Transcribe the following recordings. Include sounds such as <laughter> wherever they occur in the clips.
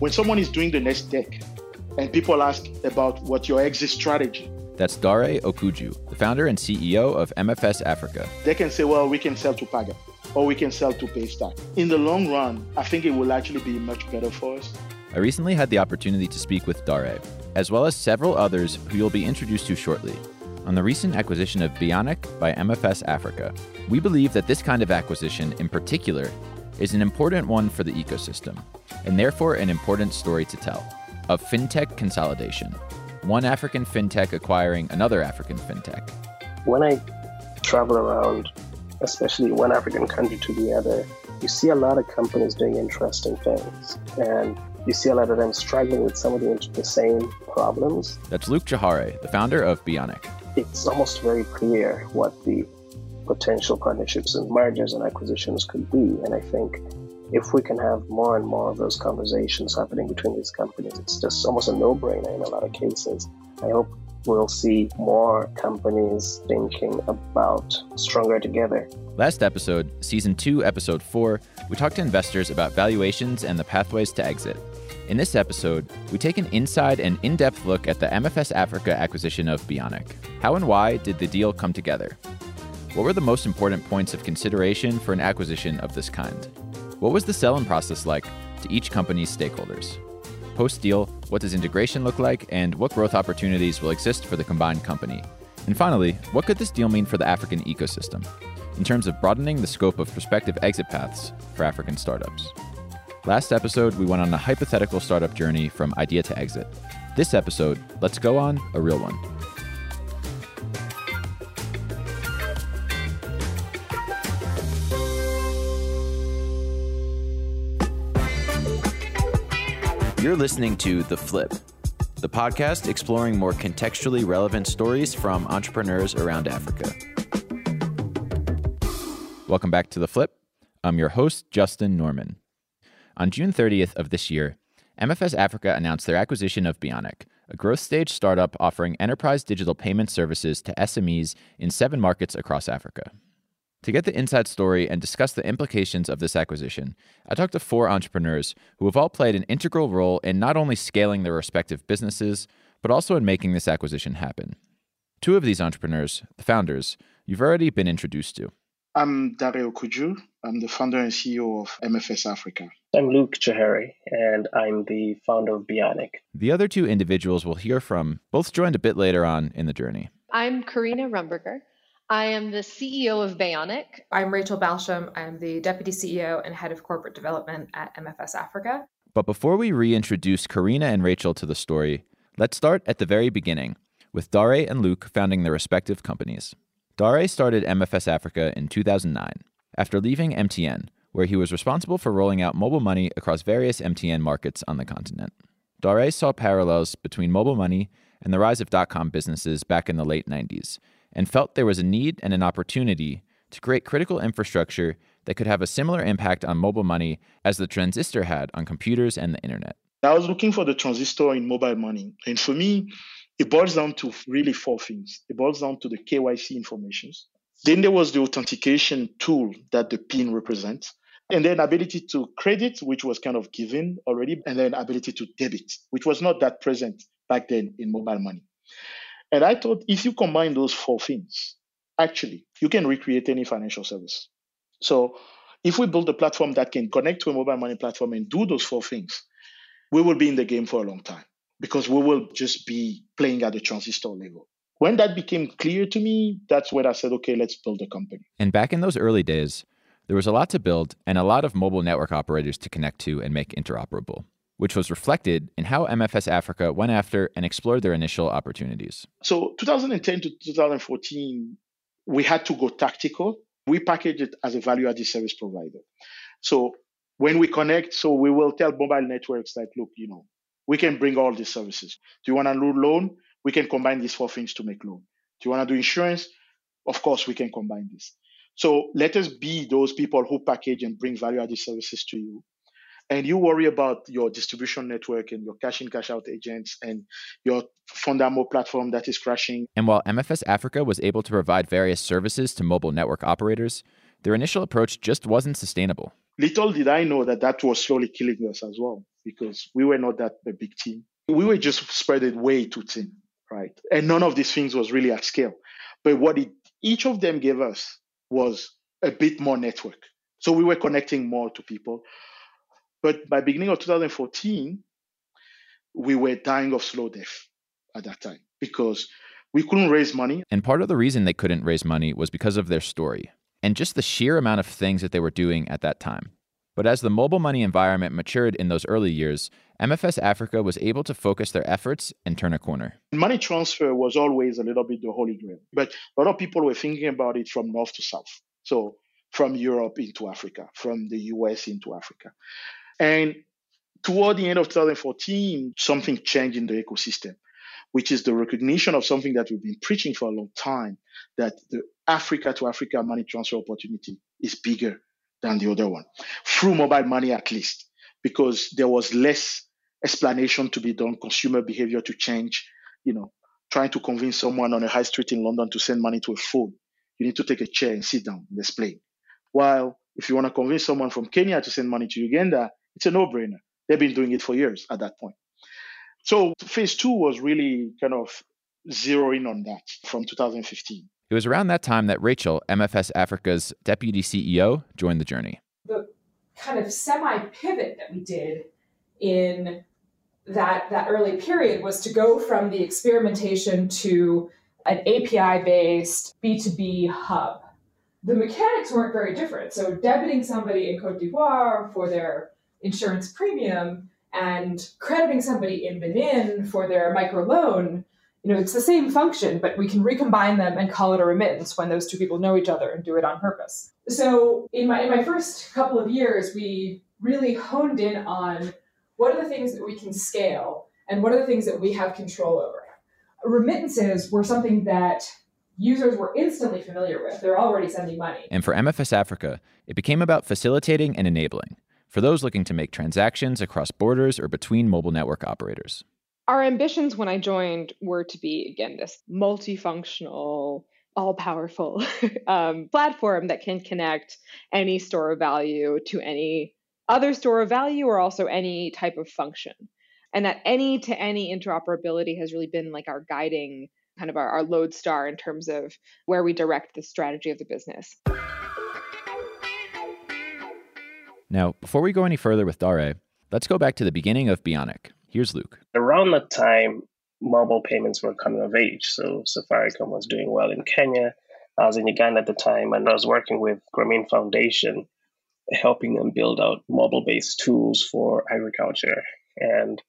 When someone is doing the next deck and people ask about what your exit strategy, that's Dare Okoudjou, the founder and CEO of MFS Africa. They can say, well, we can sell to Paga or we can sell to Paystack. In the long run, I think it will actually be much better for us. I recently had the opportunity to speak with Dare, as well as several others who you'll be introduced to shortly, on the recent acquisition of Beyonic by MFS Africa. We believe that this kind of acquisition, in particular, is an important one for the ecosystem, and therefore an important story to tell of fintech consolidation one African fintech acquiring another African fintech. When I travel around, especially one African country to the other, you see a lot of companies doing interesting things. And you see a lot of them struggling with some of the, the same problems. That's Luke Kyohere, the founder of Beyonic. It's almost very clear what the potential partnerships and mergers and acquisitions could be. And I think if we can have more and more of those conversations happening between these companies, it's just almost a no brainer in a lot of cases. I hope we'll see more companies thinking about stronger together. Last episode, season two, episode four, we talked to investors about valuations and the pathways to exit. In this episode, we take an inside and in depth look at the MFS Africa acquisition of Beyonic. How and why did the deal come together? What were the most important points of consideration for an acquisition of this kind? What was the selling process like to each company's stakeholders? Post deal, what does integration look like, and what growth opportunities will exist for the combined company? And finally, what could this deal mean for the African ecosystem in terms of broadening the scope of prospective exit paths for African startups? Last episode, we went on a hypothetical startup journey from idea to exit. This episode, let's go on a real one. You're listening to The Flip, the podcast exploring more contextually relevant stories from entrepreneurs around Africa. Welcome back to The Flip. I'm your host, Justin Norman. On June 30th of this year, MFS Africa announced their acquisition of Beyonic, a growth stage startup offering enterprise digital payment services to SMEs in seven markets across Africa. To get the inside story and discuss the implications of this acquisition, I talked to four entrepreneurs who have all played an integral role in not only scaling their respective businesses, but also in making this acquisition happen. Two of these entrepreneurs, the founders, you've already been introduced to. I'm Dare Okoudjou. I'm the founder and CEO of MFS Africa. I'm Luke Kyohere, and I'm the founder of Beyonic. The other two individuals we'll hear from both joined a bit later on in the journey. I'm Carina Rumberger. I am the CEO of Beyonic. I'm Rachel Balsham. I'm the Deputy CEO and Head of Corporate Development at MFS Africa. But before we reintroduce Carina and Rachel to the story, let's start at the very beginning, with Dare and Luke founding their respective companies. Dare started MFS Africa in 2009, after leaving MTN, where he was responsible for rolling out mobile money across various MTN markets on the continent. Dare saw parallels between mobile money and the rise of dot com businesses back in the late 90s and felt there was a need and an opportunity to create critical infrastructure that could have a similar impact on mobile money as the transistor had on computers and the internet. I was looking for the transistor in mobile money. And for me, it boils down to really four things. It boils down to the KYC informations. Then there was the authentication tool that the PIN represents. And then ability to credit, which was kind of given already, and then ability to debit, which was not that present back then in mobile money. And I thought if you combine those four things, actually, you can recreate any financial service. So if we build a platform that can connect to a mobile money platform and do those four things, we will be in the game for a long time because we will just be playing at the transistor level. When that became clear to me, that's when I said, okay, let's build a company. And back in those early days, there was a lot to build and a lot of mobile network operators to connect to and make interoperable which was reflected in how MFS Africa went after and explored their initial opportunities. So, 2010 to 2014, we had to go tactical. We packaged it as a value added service provider. So, when we connect, so we will tell mobile networks that, look, you know, we can bring all these services. Do you want to do loan? We can combine these four things to make loan. Do you want to do insurance? Of course, we can combine this. So let us be those people who package and bring value added services to you and you worry about your distribution network and your cash in cash out agents and your Fundamo platform that is crashing. And while MFS Africa was able to provide various services to mobile network operators, their initial approach just wasn't sustainable. Little did I know that that was slowly killing us as well. because we were not that a big team. We were just spread it way too thin, right? And none of these things was really at scale. But what it, each of them gave us was a bit more network. So we were connecting more to people. But by beginning of 2014, we were dying of slow death at that time because we couldn't raise money. And part of the reason they couldn't raise money was because of their story and just the sheer amount of things that they were doing at that time. But as the mobile money environment matured in those early years, MFS Africa was able to focus their efforts and turn a corner. Money transfer was always a little bit the holy grail, but a lot of people were thinking about it from north to south. So from Europe into Africa, from the US into Africa. And toward the end of 2014, something changed in the ecosystem, which is the recognition of something that we've been preaching for a long time that the Africa to Africa money transfer opportunity is bigger than the other one, through mobile money at least, because there was less explanation to be done, consumer behavior to change, you know, trying to convince someone on a high street in London to send money to a phone. You need to take a chair and sit down and explain. While if you want to convince someone from Kenya to send money to Uganda, it's a no-brainer. They've been doing it for years at that point. So phase two was really kind of zeroing on that from 2015. It was around that time that Rachel, MFS Africa's deputy CEO, joined the journey. The kind of semi pivot that we did in that, that early period was to go from the experimentation to an API based B2B hub. The mechanics weren't very different. So, debiting somebody in Cote d'Ivoire for their insurance premium and crediting somebody in Benin for their microloan you know, it's the same function, but we can recombine them and call it a remittance when those two people know each other and do it on purpose. So in my in my first couple of years, we really honed in on what are the things that we can scale and what are the things that we have control over. Remittances were something that users were instantly familiar with. They're already sending money. And for MFS Africa, it became about facilitating and enabling for those looking to make transactions across borders or between mobile network operators our ambitions when I joined were to be, again, this multifunctional, all powerful <laughs> um, platform that can connect any store of value to any other store of value or also any type of function. And that any to any interoperability has really been like our guiding kind of our, our lodestar in terms of where we direct the strategy of the business. Now, before we go any further with Dare, let's go back to the beginning of Beyonic. Here's Luke. Around that time, mobile payments were coming of age. So Safaricom was doing well in Kenya. I was in Uganda at the time, and I was working with Grameen Foundation, helping them build out mobile based tools for agriculture. And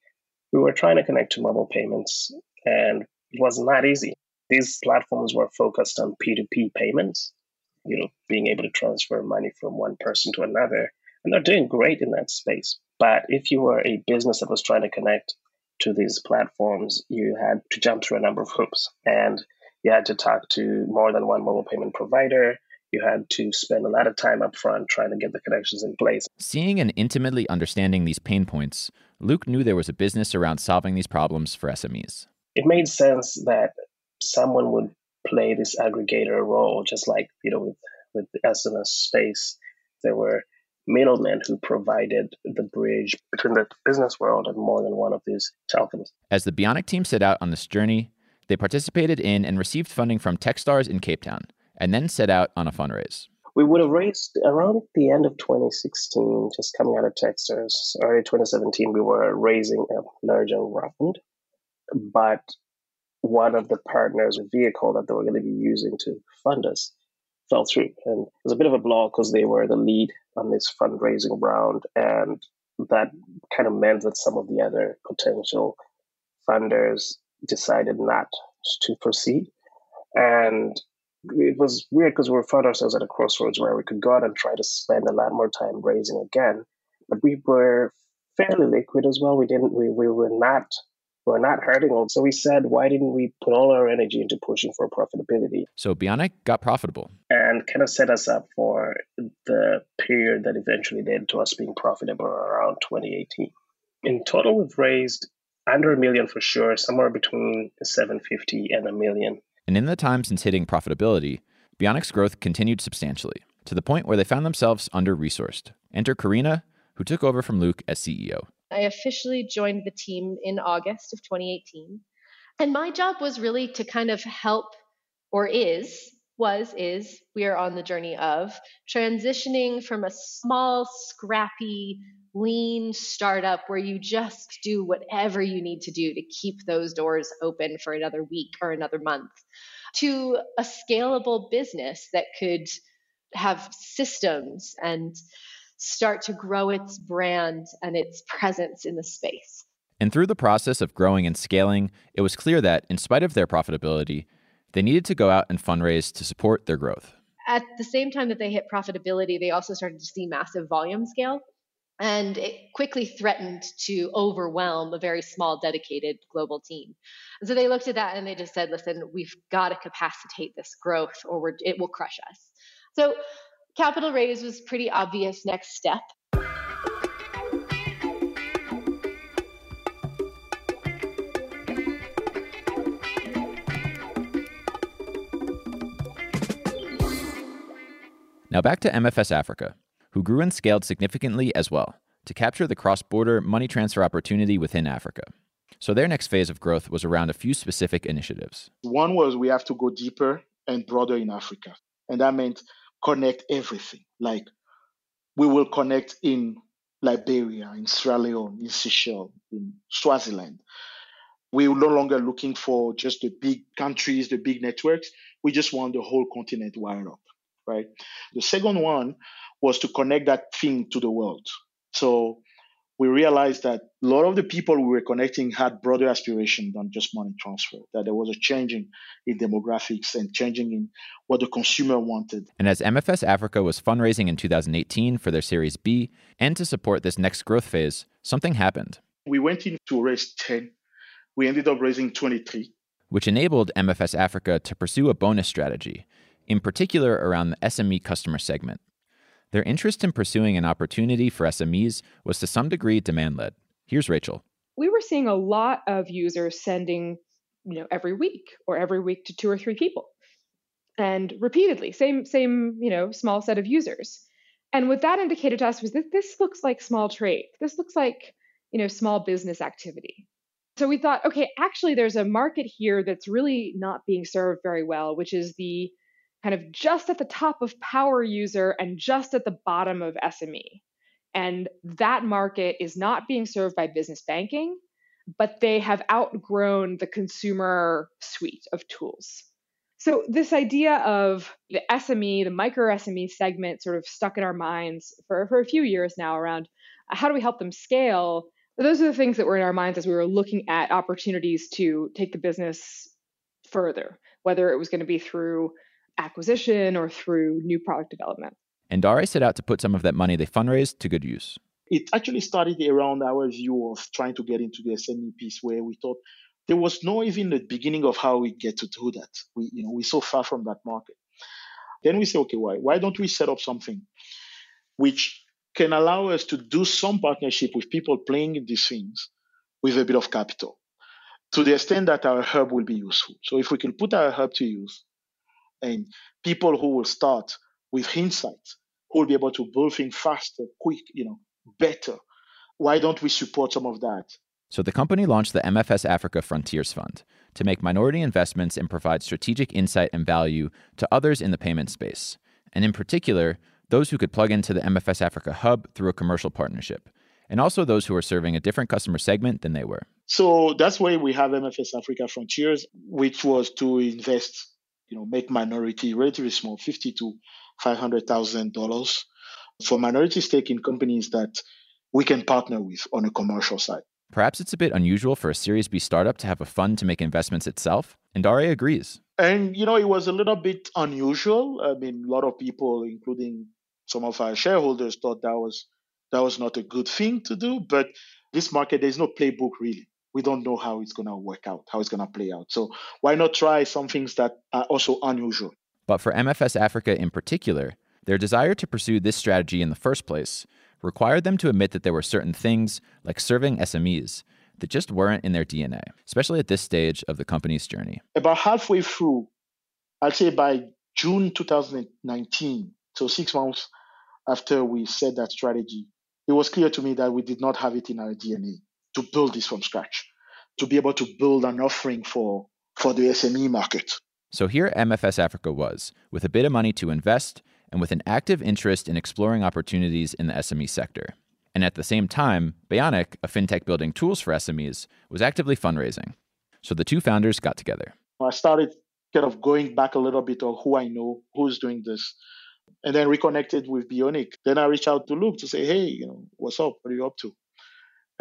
we were trying to connect to mobile payments, and it was not easy. These platforms were focused on P2P payments, you know, being able to transfer money from one person to another. And they're doing great in that space. But if you were a business that was trying to connect to these platforms, you had to jump through a number of hoops and you had to talk to more than one mobile payment provider. You had to spend a lot of time up front trying to get the connections in place. Seeing and intimately understanding these pain points, Luke knew there was a business around solving these problems for SMEs. It made sense that someone would play this aggregator role, just like you know with with the SMS space. There were middlemen who provided the bridge between the business world and more than one of these telecoms. As the Beyonic team set out on this journey, they participated in and received funding from Techstars in Cape Town, and then set out on a fundraise. We would have raised around the end of 2016, just coming out of Techstars. Early 2017, we were raising a larger round, but one of the partners, a vehicle that they were going to be using to fund us, fell through. And it was a bit of a blow because they were the lead on this fundraising round. And that kind of meant that some of the other potential funders decided not to proceed. And it was weird because we found ourselves at a crossroads where we could go out and try to spend a lot more time raising again. But we were fairly liquid as well. We didn't we, we were not we're not hurting. So we said, why didn't we put all our energy into pushing for profitability? So Beyonic got profitable. And kind of set us up for the period that eventually led to us being profitable around 2018. In total, we've raised under a million for sure, somewhere between 750 and a million. And in the time since hitting profitability, Beyonic's growth continued substantially to the point where they found themselves under resourced. Enter Carina, who took over from Luke as CEO. I officially joined the team in August of 2018. And my job was really to kind of help, or is, was, is, we are on the journey of transitioning from a small, scrappy, lean startup where you just do whatever you need to do to keep those doors open for another week or another month to a scalable business that could have systems and start to grow its brand and its presence in the space. And through the process of growing and scaling, it was clear that, in spite of their profitability, they needed to go out and fundraise to support their growth. At the same time that they hit profitability, they also started to see massive volume scale. And it quickly threatened to overwhelm a very small, dedicated global team. And so they looked at that and they just said, listen, we've got to capacitate this growth or it will crush us. So capital raise was pretty obvious next step. Now back to MFS Africa, who grew and scaled significantly as well to capture the cross border money transfer opportunity within Africa. So their next phase of growth was around a few specific initiatives. One was we have to go deeper and broader in Africa. And that meant connect everything. Like we will connect in Liberia, in Sierra Leone, in Seychelles, in Swaziland. We're no longer looking for just the big countries, the big networks. We just want the whole continent wired up, right? The second one was to connect that thing to the world. So we realized that a lot of the people we were connecting had broader aspiration than just money transfer, that there was a changing in demographics and changing in what the consumer wanted. And as MFS Africa was fundraising in 2018 for their Series B and to support this next growth phase, something happened. We went in to raise 10. We ended up raising 23. Which enabled MFS Africa to pursue a bonus strategy, in particular around the SME customer segment. Their interest in pursuing an opportunity for SMEs was to some degree demand led. Here's Rachel. We were seeing a lot of users sending, you know, every week or every week to two or three people. And repeatedly, same same, you know, small set of users. And what that indicated to us was that this looks like small trade. This looks like, you know, small business activity. So we thought, okay, actually there's a market here that's really not being served very well, which is the kind of just at the top of power user and just at the bottom of SME. And that market is not being served by business banking, but they have outgrown the consumer suite of tools. So, this idea of the SME, the micro SME segment, sort of stuck in our minds for, for a few years now around uh, how do we help them scale? Those are the things that were in our minds as we were looking at opportunities to take the business further, whether it was going to be through acquisition or through new product development. And Dare set out to put some of that money they fundraised to good use. It actually started around our view of trying to get into the SME piece where we thought there was no even the beginning of how we get to do that. We, you know, we're so far from that market. Then we say, okay, why? Why don't we set up something which can allow us to do some partnership with people playing in these things with a bit of capital to the extent that our hub will be useful. So if we can put our hub to use, and people who will start with insights, who will be able to build things faster, quick, you know, better. Why don't we support some of that? So the company launched the MFS Africa Frontiers Fund to make minority investments and provide strategic insight and value to others in the payment space, and in particular, those who could plug into the MFS Africa hub through a commercial partnership, and also those who are serving a different customer segment than they were. So that's why we have MFS Africa Frontiers, which was to invest you know, make minority relatively small, fifty to five hundred thousand dollars for minority stake in companies that we can partner with on a commercial side. Perhaps it's a bit unusual for a Series B startup to have a fund to make investments itself, and Dare agrees. And you know, it was a little bit unusual. I mean, a lot of people, including some of our shareholders, thought that was that was not a good thing to do. But this market, there's no playbook really we don't know how it's going to work out, how it's going to play out. So why not try some things that are also unusual? But for MFS Africa in particular, their desire to pursue this strategy in the first place required them to admit that there were certain things, like serving SMEs, that just weren't in their DNA, especially at this stage of the company's journey. About halfway through, I'd say by June 2019, so six months after we set that strategy, it was clear to me that we did not have it in our DNA to build this from scratch, to be able to build an offering for, for the SME market. So here MFS Africa was, with a bit of money to invest and with an active interest in exploring opportunities in the SME sector. And at the same time, Beyonic, a fintech building tools for SMEs, was actively fundraising. So the two founders got together. I started kind of going back a little bit of who I know, who's doing this, and then reconnected with Beyonic. Then I reached out to Luke to say, hey, you know, what's up? What are you up to?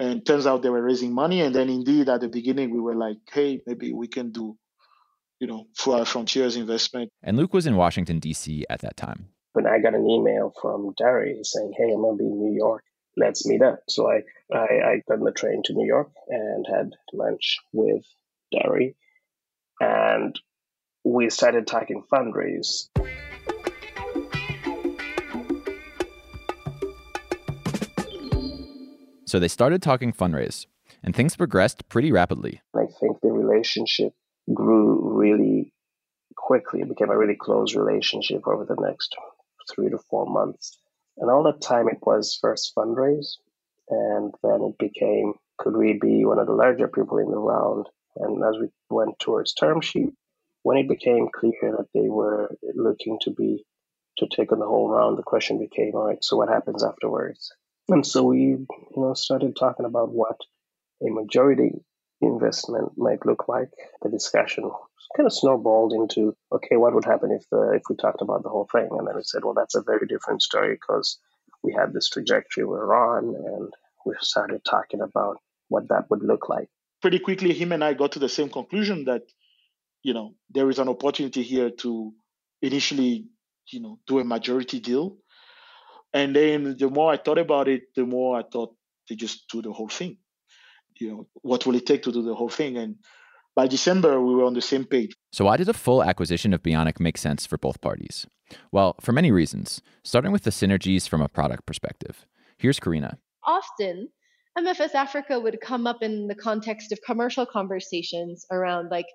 And turns out they were raising money. And then indeed, at the beginning, we were like, hey, maybe we can do, you know, for our Frontiers investment. And Luke was in Washington, D.C. at that time. When I got an email from Dare saying, hey, I'm going to be in New York let's meet up. So I, I, I got on the train to New York and had lunch with Dare. And we started talking fundraise. So they started talking fundraise, and things progressed pretty rapidly. I think the relationship grew really quickly. It became a really close relationship over the next three to four months. And all that time it was first fundraise, and then it became could we be one of the larger people in the round? And as we went towards term sheet, when it became clear that they were looking to be to take on the whole round, the question became, all right, so what happens afterwards? And so we, you know, started talking about what a majority investment might look like. The discussion kind of snowballed into okay, what would happen if the if we talked about the whole thing? And then we said, well, that's a very different story because we had this trajectory we we're on, and we started talking about what that would look like. Pretty quickly, him and I got to the same conclusion that you know there is an opportunity here to initially you know do a majority deal, and then the more I thought about it, the more I thought to just do the whole thing. You know, what will it take to do the whole thing? And by December, we were on the same page. So, why did a full acquisition of Beyonic make sense for both parties? Well, for many reasons, starting with the synergies from a product perspective. Here's Carina. Often, MFS Africa would come up in the context of commercial conversations around, like,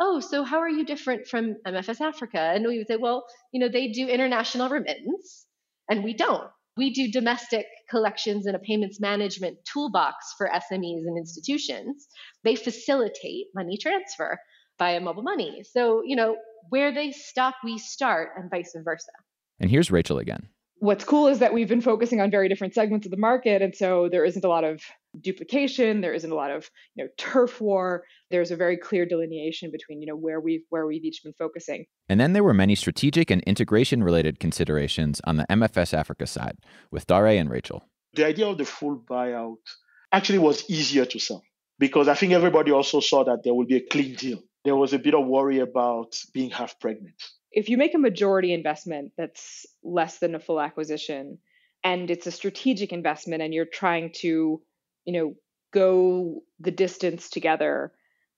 oh, so how are you different from MFS Africa? And we would say, well, you know, they do international remittance and we don't. We do domestic collections and a payments management toolbox for SMEs and institutions. They facilitate money transfer via mobile money. So, you know, where they stop, we start, and vice versa. And here's Rachel again what's cool is that we've been focusing on very different segments of the market and so there isn't a lot of duplication. There isn't a lot of you know turf war. There's a very clear delineation between you know where we've where we've each been focusing. And then there were many strategic and integration related considerations on the mfs africa side with dare and rachel. The idea of the full buyout actually was easier to sell because i think everybody also saw that there would be a clean deal. There was a bit of worry about being half pregnant. If you make a majority investment that's less than a full acquisition and it's a strategic investment and you're trying to you know go the distance together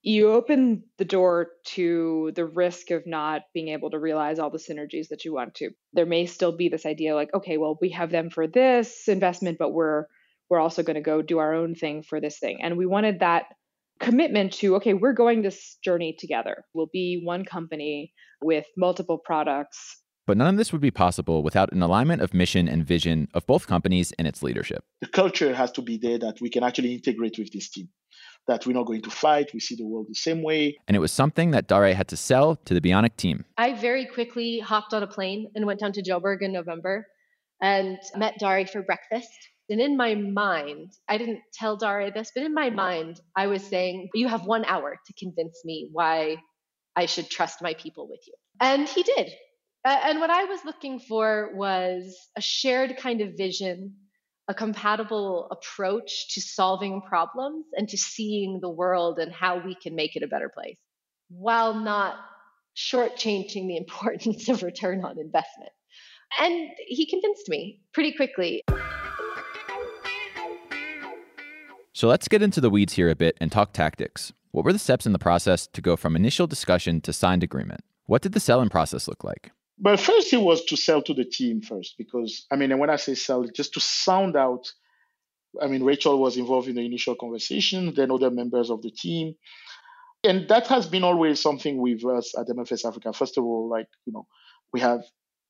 you open the door to the risk of not being able to realize all the synergies that you want to. There may still be this idea like okay well we have them for this investment but we're we're also going to go do our own thing for this thing. And we wanted that commitment to okay we're going this journey together. We'll be one company with multiple products but none of this would be possible without an alignment of mission and vision of both companies and its leadership the culture has to be there that we can actually integrate with this team that we're not going to fight we see the world the same way and it was something that dare had to sell to the Beyonic team i very quickly hopped on a plane and went down to joburg in november and met dare for breakfast and in my mind, I didn't tell Dare this, but in my mind, I was saying, You have one hour to convince me why I should trust my people with you. And he did. And what I was looking for was a shared kind of vision, a compatible approach to solving problems and to seeing the world and how we can make it a better place while not shortchanging the <laughs> importance of return on investment. And he convinced me pretty quickly. So let's get into the weeds here a bit and talk tactics. What were the steps in the process to go from initial discussion to signed agreement? What did the selling process look like? But first, it was to sell to the team first, because I mean, and when I say sell, just to sound out. I mean, Rachel was involved in the initial conversation, then other members of the team, and that has been always something with us at MFS Africa. First of all, like you know, we have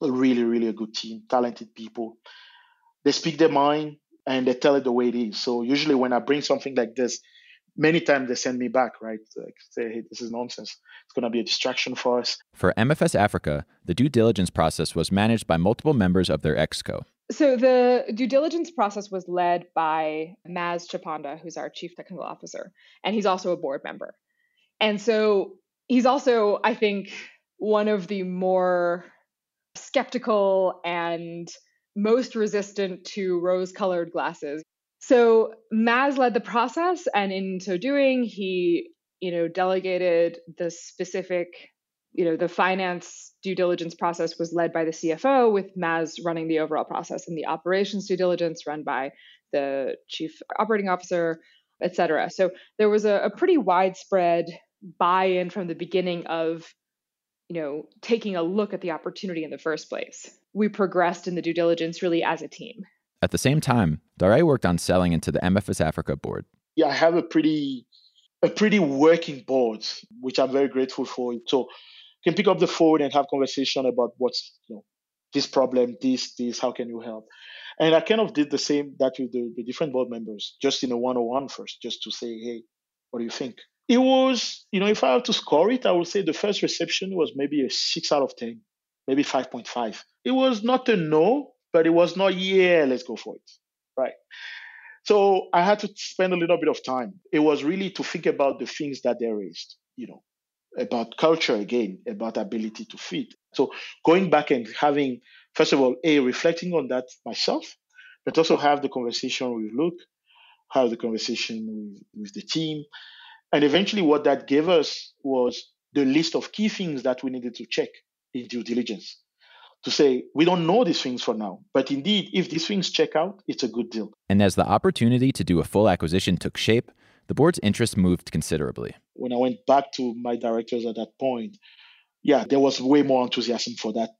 a really, really a good team, talented people. They speak their mind and they tell it the way it is. So usually when I bring something like this, many times they send me back, right? Like say, hey, this is nonsense. It's going to be a distraction for us. For MFS Africa, the due diligence process was managed by multiple members of their exco. So the due diligence process was led by Maz Chapanda, who's our chief technical officer, and he's also a board member. And so he's also, I think, one of the more skeptical and most resistant to rose colored glasses. So Maz led the process, and in so doing, he you know delegated the specific you know the finance due diligence process was led by the CFO with Maz running the overall process and the operations due diligence run by the chief operating officer et cetera. So there was a, a pretty widespread buy-in from the beginning of you know taking a look at the opportunity in the first place. We progressed in the due diligence really as a team at the same time Dare worked on selling into the mfs africa board. Yeah i have a pretty a pretty working board which i'm very grateful for. So can pick up the phone and have conversation about what's you know this problem this this how can you help? And i kind of did the same that with the, the different board members just in a one-on-one first just to say hey what do you think? It was, you know, if I have to score it, I would say the first reception was maybe a six out of 10, maybe 5.5. It was not a no, but it was not, yeah, let's go for it. Right. So I had to spend a little bit of time. It was really to think about the things that they raised, you know, about culture again, about ability to fit. So going back and having, first of all, a reflecting on that myself, but also have the conversation with Luke, have the conversation with, with the team, and eventually, what that gave us was the list of key things that we needed to check in due diligence to say, we don't know these things for now, but indeed, if these things check out, it's a good deal. And as the opportunity to do a full acquisition took shape, the board's interest moved considerably. When I went back to my directors at that point, yeah, there was way more enthusiasm for that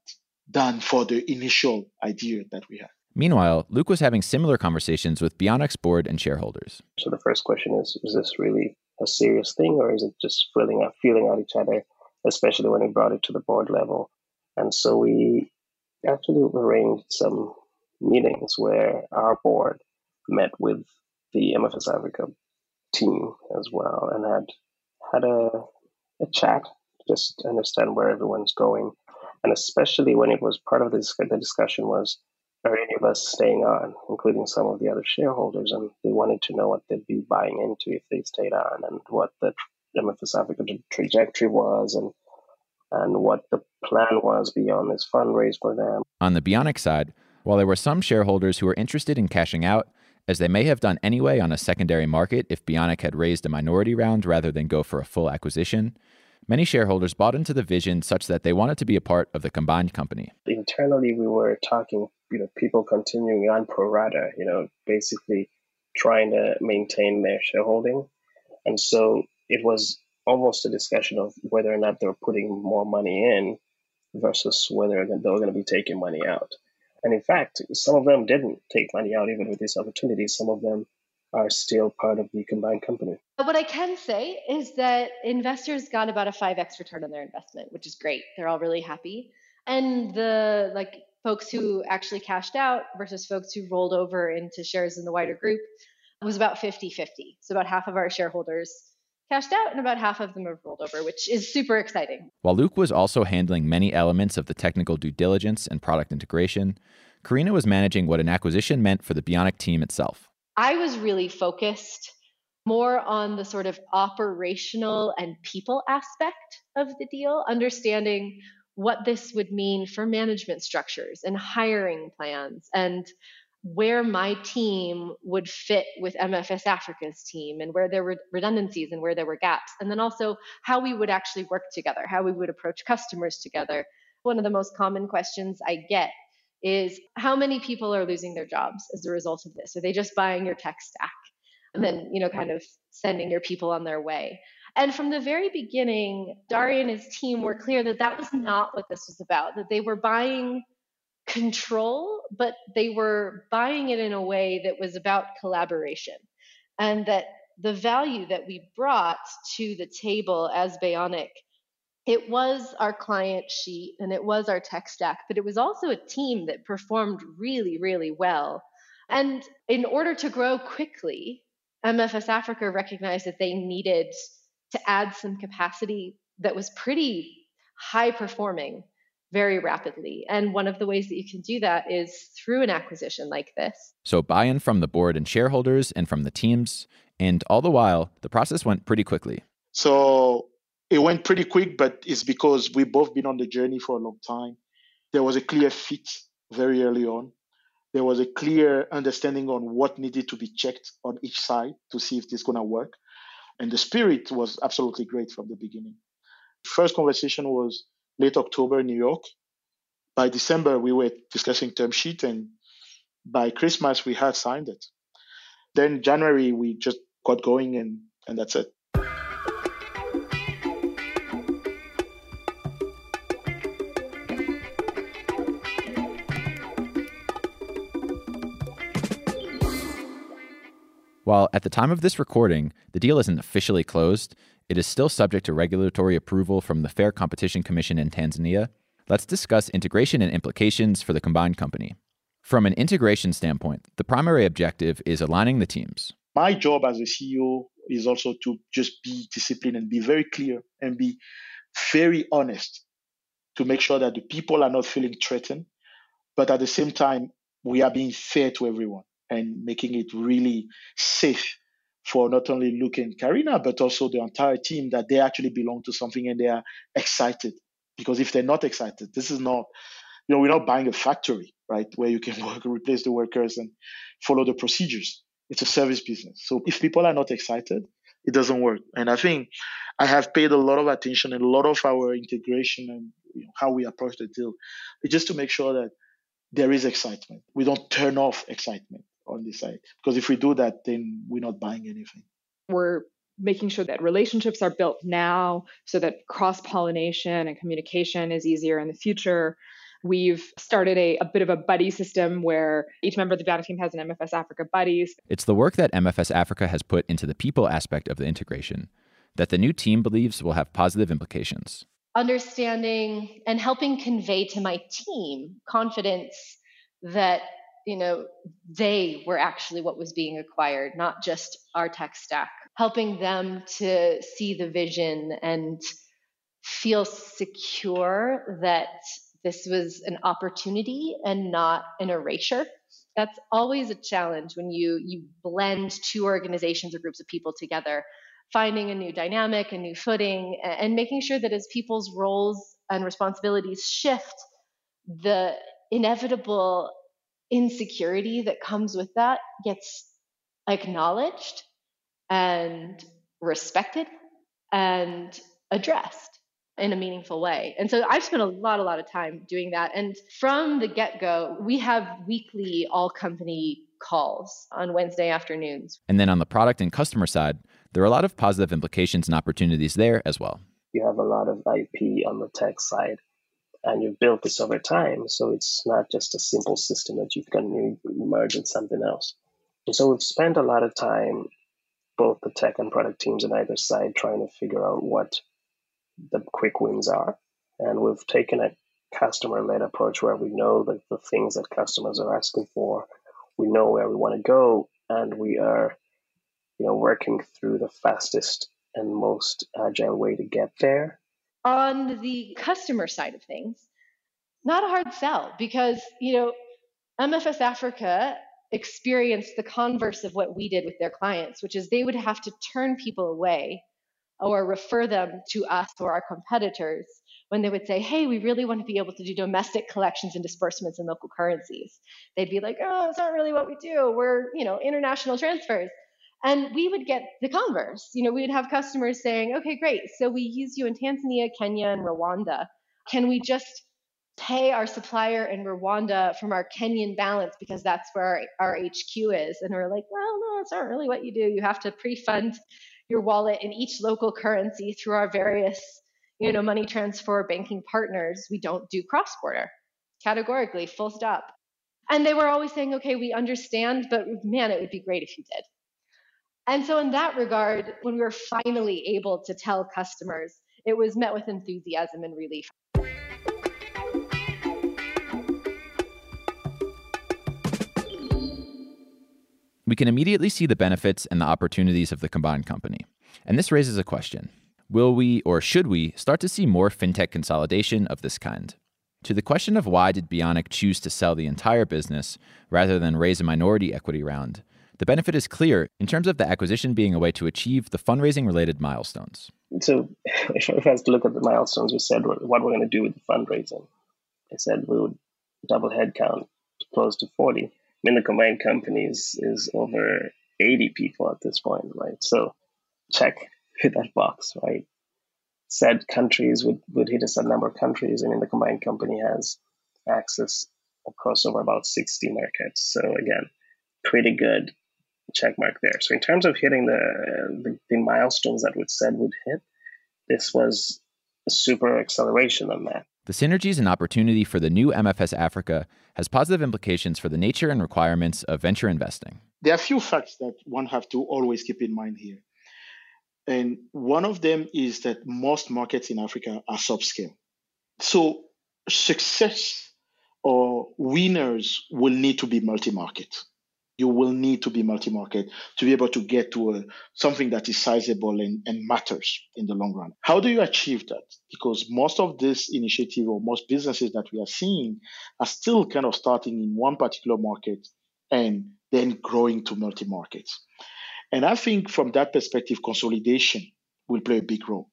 than for the initial idea that we had. Meanwhile, Luke was having similar conversations with Beyonic's board and shareholders. So the first question is Is this really a serious thing, or is it just feeling out, feeling out each other, especially when we brought it to the board level? And so we actually arranged some meetings where our board met with the MFS Africa team as well and had had a, a chat just to understand where everyone's going. And especially when it was part of the, the discussion was are any of us staying on, including some of the other shareholders, and they wanted to know what they'd be buying into if they stayed on, and what the MFS Africa trajectory was, and and what the plan was beyond this fundraise for them. On the Beyonic's side, while there were some shareholders who were interested in cashing out, as they may have done anyway on a secondary market if Beyonic had raised a minority round rather than go for a full acquisition, many shareholders bought into the vision such that they wanted to be a part of the combined company. Internally, we were talking you know people continuing on pro rata, you know, basically trying to maintain their shareholding, and so it was almost a discussion of whether or not they were putting more money in versus whether they were going to be taking money out. And in fact, some of them didn't take money out even with this opportunity. Some of them are still part of the combined company. What I can say is that investors got about a 5x return on their investment, which is great. They're all really happy. And the like folks who actually cashed out versus folks who rolled over into shares in the wider group was about 50 50. So, about half of our shareholders cashed out and about half of them have rolled over, which is super exciting. While Luke was also handling many elements of the technical due diligence and product integration, Carina was managing what an acquisition meant for the Beyonic team itself. I was really focused more on the sort of operational and people aspect of the deal, understanding what this would mean for management structures and hiring plans and where my team would fit with MFS Africa's team and where there were redundancies and where there were gaps. And then also how we would actually work together, how we would approach customers together. One of the most common questions I get is how many people are losing their jobs as a result of this? Are they just buying your tech stack and then, you know, kind of sending your people on their way? And from the very beginning, Dare and his team were clear that that was not what this was about, that they were buying control, but they were buying it in a way that was about collaboration. And that the value that we brought to the table as Bionix, it was our client sheet and it was our tech stack, but it was also a team that performed really, really well And in order to grow quickly, MFS Africa recognized that they needed to add some capacity that was pretty high performing very rapidly. And one of the ways that you can do that is through an acquisition like this. So, buy in from the board and shareholders and from the teams. And all the while, the process went pretty quickly. So, it went pretty quick, but it's because we've both been on the journey for a long time. There was a clear fit very early on. There was a clear understanding on what needed to be checked on each side to see if this is going to work. And the spirit was absolutely great from the beginning. First conversation was late October New York. By December, we were discussing term sheet, and by Christmas, we had signed it. Then January, we just got going, and, and that's it. While at the time of this recording, the deal isn't officially closed, it is still subject to regulatory approval from the Fair Competition Commission in Tanzania. Let's discuss integration and implications for the combined company. From an integration standpoint, the primary objective is aligning the teams. My job as a CEO is also to just be disciplined and be very clear and be very honest to make sure that the people are not feeling threatened, but at the same time, we are being fair to everyone and making it really safe for not only Luke and Carina, but also the entire team that they actually belong to something and they are excited. Because if they're not excited, this is not, you know, we're not buying a factory, right, where you can <laughs> work, replace the workers and follow the procedures. It's a service business. So if people are not excited, it doesn't work. And I think I have paid a lot of attention and a lot of our integration and you know, how we approach the deal, just to make sure that there is excitement. We don't turn off excitement on this side. Because if we do that, then we're not buying anything. We're making sure that relationships are built now so that cross pollination and communication is easier in the future. We've started a, a bit of a buddy system where each member of the data team has an MFS Africa buddies. It's the work that MFS Africa has put into the people aspect of the integration that the new team believes will have positive implications. Understanding and helping convey to my team confidence that you know, they were actually what was being acquired, not just our tech stack, helping them to see the vision and feel secure that this was an opportunity and not an erasure. That's always a challenge when you you blend two organizations or groups of people together, finding a new dynamic, a new footing, and making sure that as people's roles and responsibilities shift, the inevitable insecurity that comes with that gets acknowledged and respected and addressed in a meaningful way. And so I've spent a lot, a lot of time doing that. And from the get go, we have weekly all company calls on Wednesday afternoons. And then on the product and customer side, there are a lot of positive implications and opportunities there as well. You have a lot of IP on the tech side and you've built this over time. So it's not just a simple system that you've can merge with something else. And so we've spent a lot of time, both the tech and product teams on either side, trying to figure out what the quick wins are. And we've taken a customer led approach where we know that the things that customers are asking for, we know where we want to go, and we are, you know, working through the fastest and most agile way to get there on the customer side of things, not a hard sell because, you know, MFS Africa experienced the converse of what we did with their clients, which is they would have to turn people away or refer them to us or our competitors when they would say, Hey, we really want to be able to do domestic collections and disbursements in local currencies. They'd be like, Oh, it's not really what we do. We're, you know, international transfers. And we would get the converse. You know, we would have customers saying, okay, great. So we use you in Tanzania, Kenya, and Rwanda. Can we just pay our supplier in Rwanda from our Kenyan balance because that's where our, our HQ is? And we're like, well, no, that's not really what you do. You have to pre fund your wallet in each local currency through our various you know money transfer banking partners we don't do cross border categorically full stop and they were always saying okay we understand but man it would be great if you did and so, in that regard, when we were finally able to tell customers, it was met with enthusiasm and relief. We can immediately see the benefits and the opportunities of the combined company. And this raises a question Will we or should we start to see more fintech consolidation of this kind? To the question of why did Beyonic choose to sell the entire business rather than raise a minority equity round, the benefit is clear in terms of the acquisition being a way to achieve the fundraising related milestones. So, <laughs> if I was to look at the milestones, we said what we're going to do with the fundraising. I said we would double headcount close to 40. I mean, the combined companies is over 80 people at this point, right? So, check <laughs> hit that box, right? Said countries would, would hit a certain number of countries. I mean, the combined company has access across over about 60 markets. So again, pretty good check mark there. So in terms of hitting the, the, the milestones that would said would hit, this was a super acceleration on that. The synergies and opportunity for the new MFS Africa has positive implications for the nature and requirements of venture investing. There are a few facts that one have to always keep in mind here. And one of them is that most markets in Africa are subscale. So success or winners will need to be multi-market. You will need to be multi-market to be able to get to a, something that is sizable and, and matters in the long run. How do you achieve that? Because most of this initiative or most businesses that we are seeing are still kind of starting in one particular market and then growing to multi-markets. And I think from that perspective, consolidation will play a big role.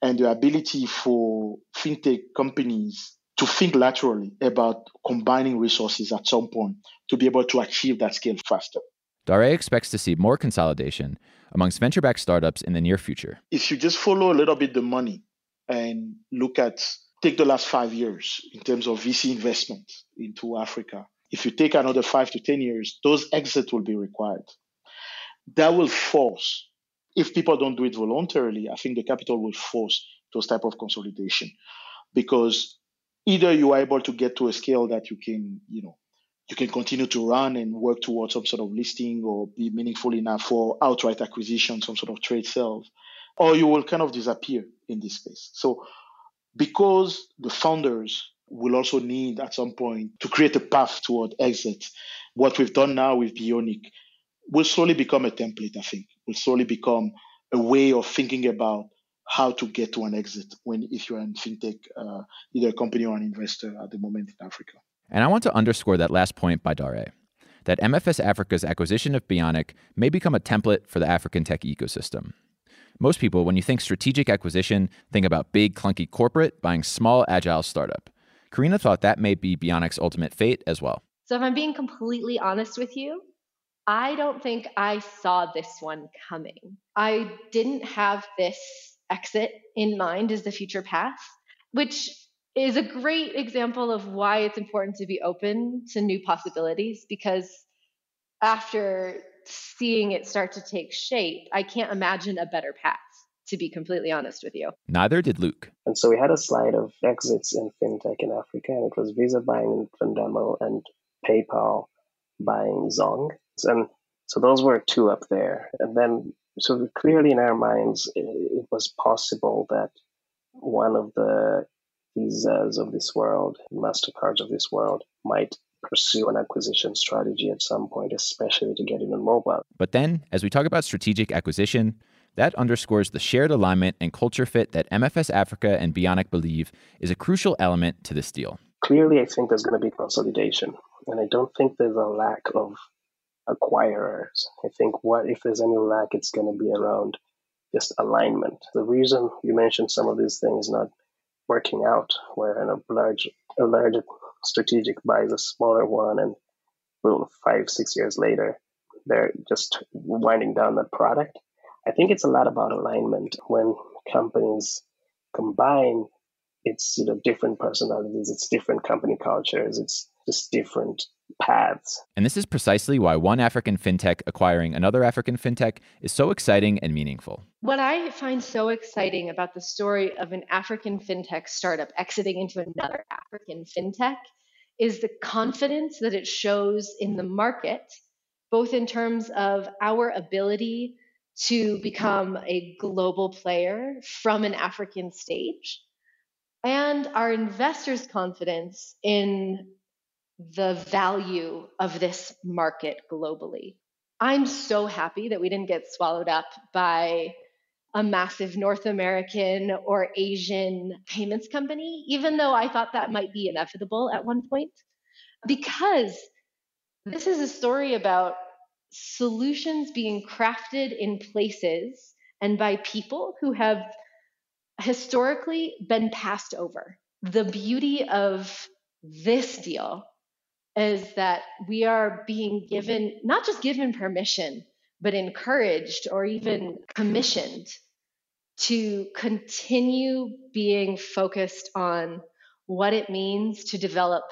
And the ability for fintech companies to think laterally about combining resources at some point to be able to achieve that scale faster. Dare expects to see more consolidation amongst venture backed startups in the near future. If you just follow a little bit the money and look at, take the last five years in terms of VC investment into Africa, if you take another five to 10 years, those exits will be required that will force if people don't do it voluntarily i think the capital will force those type of consolidation because either you are able to get to a scale that you can you know you can continue to run and work towards some sort of listing or be meaningful enough for outright acquisition some sort of trade sales or you will kind of disappear in this space. So because the founders will also need at some point to create a path toward exit what we've done now with Beyonic will slowly become a template, I think, will slowly become a way of thinking about how to get to an exit when if you're in fintech, uh, either a company or an investor at the moment in Africa. And I want to underscore that last point by Dare, that MFS Africa's acquisition of Beyonic may become a template for the African tech ecosystem. Most people, when you think strategic acquisition, think about big, clunky corporate buying small, agile startup. Carina thought that may be Beyonic's ultimate fate as well. So, if I'm being completely honest with you, I don't think I saw this one coming. I didn't have this exit in mind as the future path, which is a great example of why it's important to be open to new possibilities because after seeing it start to take shape, I can't imagine a better path, to be completely honest with you. Neither did Luke. And so we had a slide of exits in fintech in Africa, and it was Visa buying Fundamo and PayPal buying Zong. And so those were two up there. And then, so clearly in our minds, it, it was possible that one of the visas of this world, MasterCards of this world, might pursue an acquisition strategy at some point, especially to get in on mobile. But then, as we talk about strategic acquisition, that underscores the shared alignment and culture fit that MFS Africa and Beyonic believe is a crucial element to this deal. Clearly, I think there's going to be consolidation. And I don't think there's a lack of acquirers. I think what if there's any lack, it's going to be around just alignment. The reason you mentioned some of these things not working out, where a large a large strategic buys a smaller one, and well, five six years later, they're just winding down that product. I think it's a lot about alignment when companies combine. It's you know different personalities, it's different company cultures, it's just different paths. And this is precisely why one African fintech acquiring another African fintech is so exciting and meaningful. What I find so exciting about the story of an African fintech startup exiting into another African fintech is the confidence that it shows in the market, both in terms of our ability to become a global player from an African stage and our investors' confidence in the value of this market globally. I'm so happy that we didn't get swallowed up by a massive North American or Asian payments company, even though I thought that might be inevitable at one point, because this is a story about solutions being crafted in places and by people who have historically been passed over. The beauty of this deal is that we are being given, not just given permission, but encouraged or even commissioned to continue being focused on what it means to develop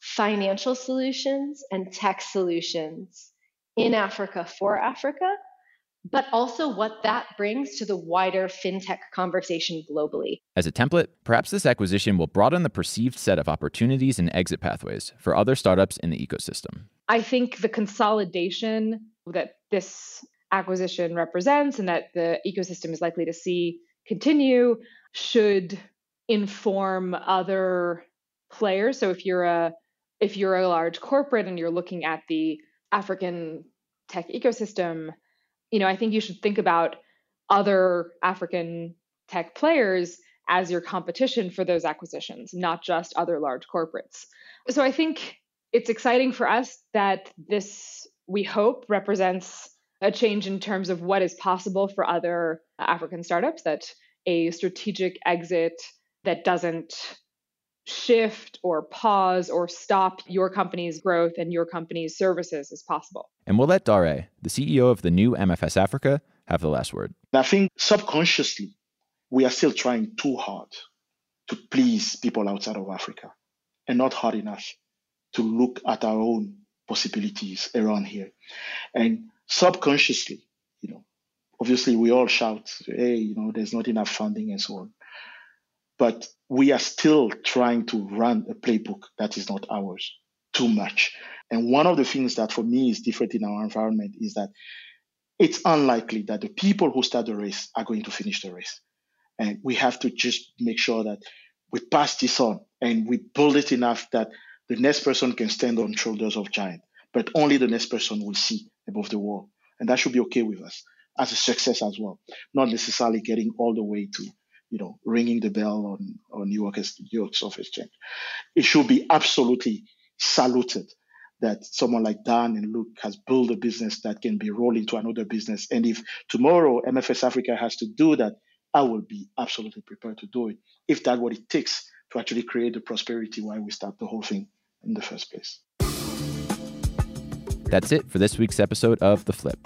financial solutions and tech solutions in Africa for Africa, but also what that brings to the wider fintech conversation globally. As a template, perhaps this acquisition will broaden the perceived set of opportunities and exit pathways for other startups in the ecosystem. I think the consolidation that this acquisition represents and that the ecosystem is likely to see continue should inform other players. So if you're a if you're a large corporate and you're looking at the African tech ecosystem, you know, I think you should think about other African tech players as your competition for those acquisitions, not just other large corporates. So I think it's exciting for us that this, we hope, represents a change in terms of what is possible for other African startups, that a strategic exit that doesn't shift or pause or stop your company's growth and your company's services is possible. And we'll let Dare, the CEO of the new MFS Africa, have the last word. I think subconsciously, we are still trying too hard to please people outside of Africa and not hard enough to look at our own possibilities around here. And subconsciously, you know, obviously we all shout, hey, you know, there's not enough funding and so on. But we are still trying to run a playbook that is not ours too much. And one of the things that for me is different in our environment is that it's unlikely that the people who start the race are going to finish the race. And we have to just make sure that we pass this on and we build it enough that the next person can stand on shoulders of giant, but only the next person will see above the wall. And that should be okay with us as a success as well, not necessarily getting all the way to, you know, ringing the bell on, on New York, New York Stock Exchange. It should be absolutely saluted that someone like Dan and Luke has built a business that can be rolled into another business. And if tomorrow MFS Africa has to do that, I will be absolutely prepared to do it if that's what it takes to actually create the prosperity why we start the whole thing in the first place. That's it for this week's episode of The Flip.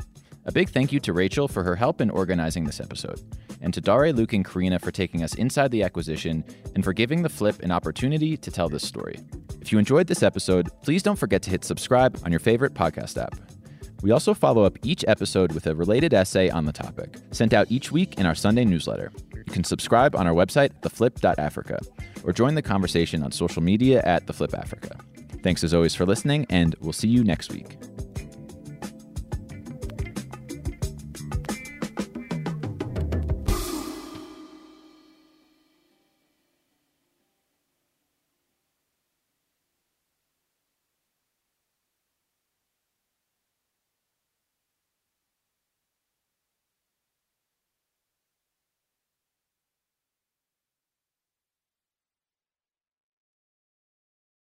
A big thank you to Rachel for her help in organizing this episode, and to Dare, Luke, and Carina for taking us inside the acquisition and for giving The Flip an opportunity to tell this story. If you enjoyed this episode, please don't forget to hit subscribe on your favorite podcast app. We also follow up each episode with a related essay on the topic, sent out each week in our Sunday newsletter. You can subscribe on our website, theflip.africa, or join the conversation on social media at theflipafrica. Thanks as always for listening, and we'll see you next week.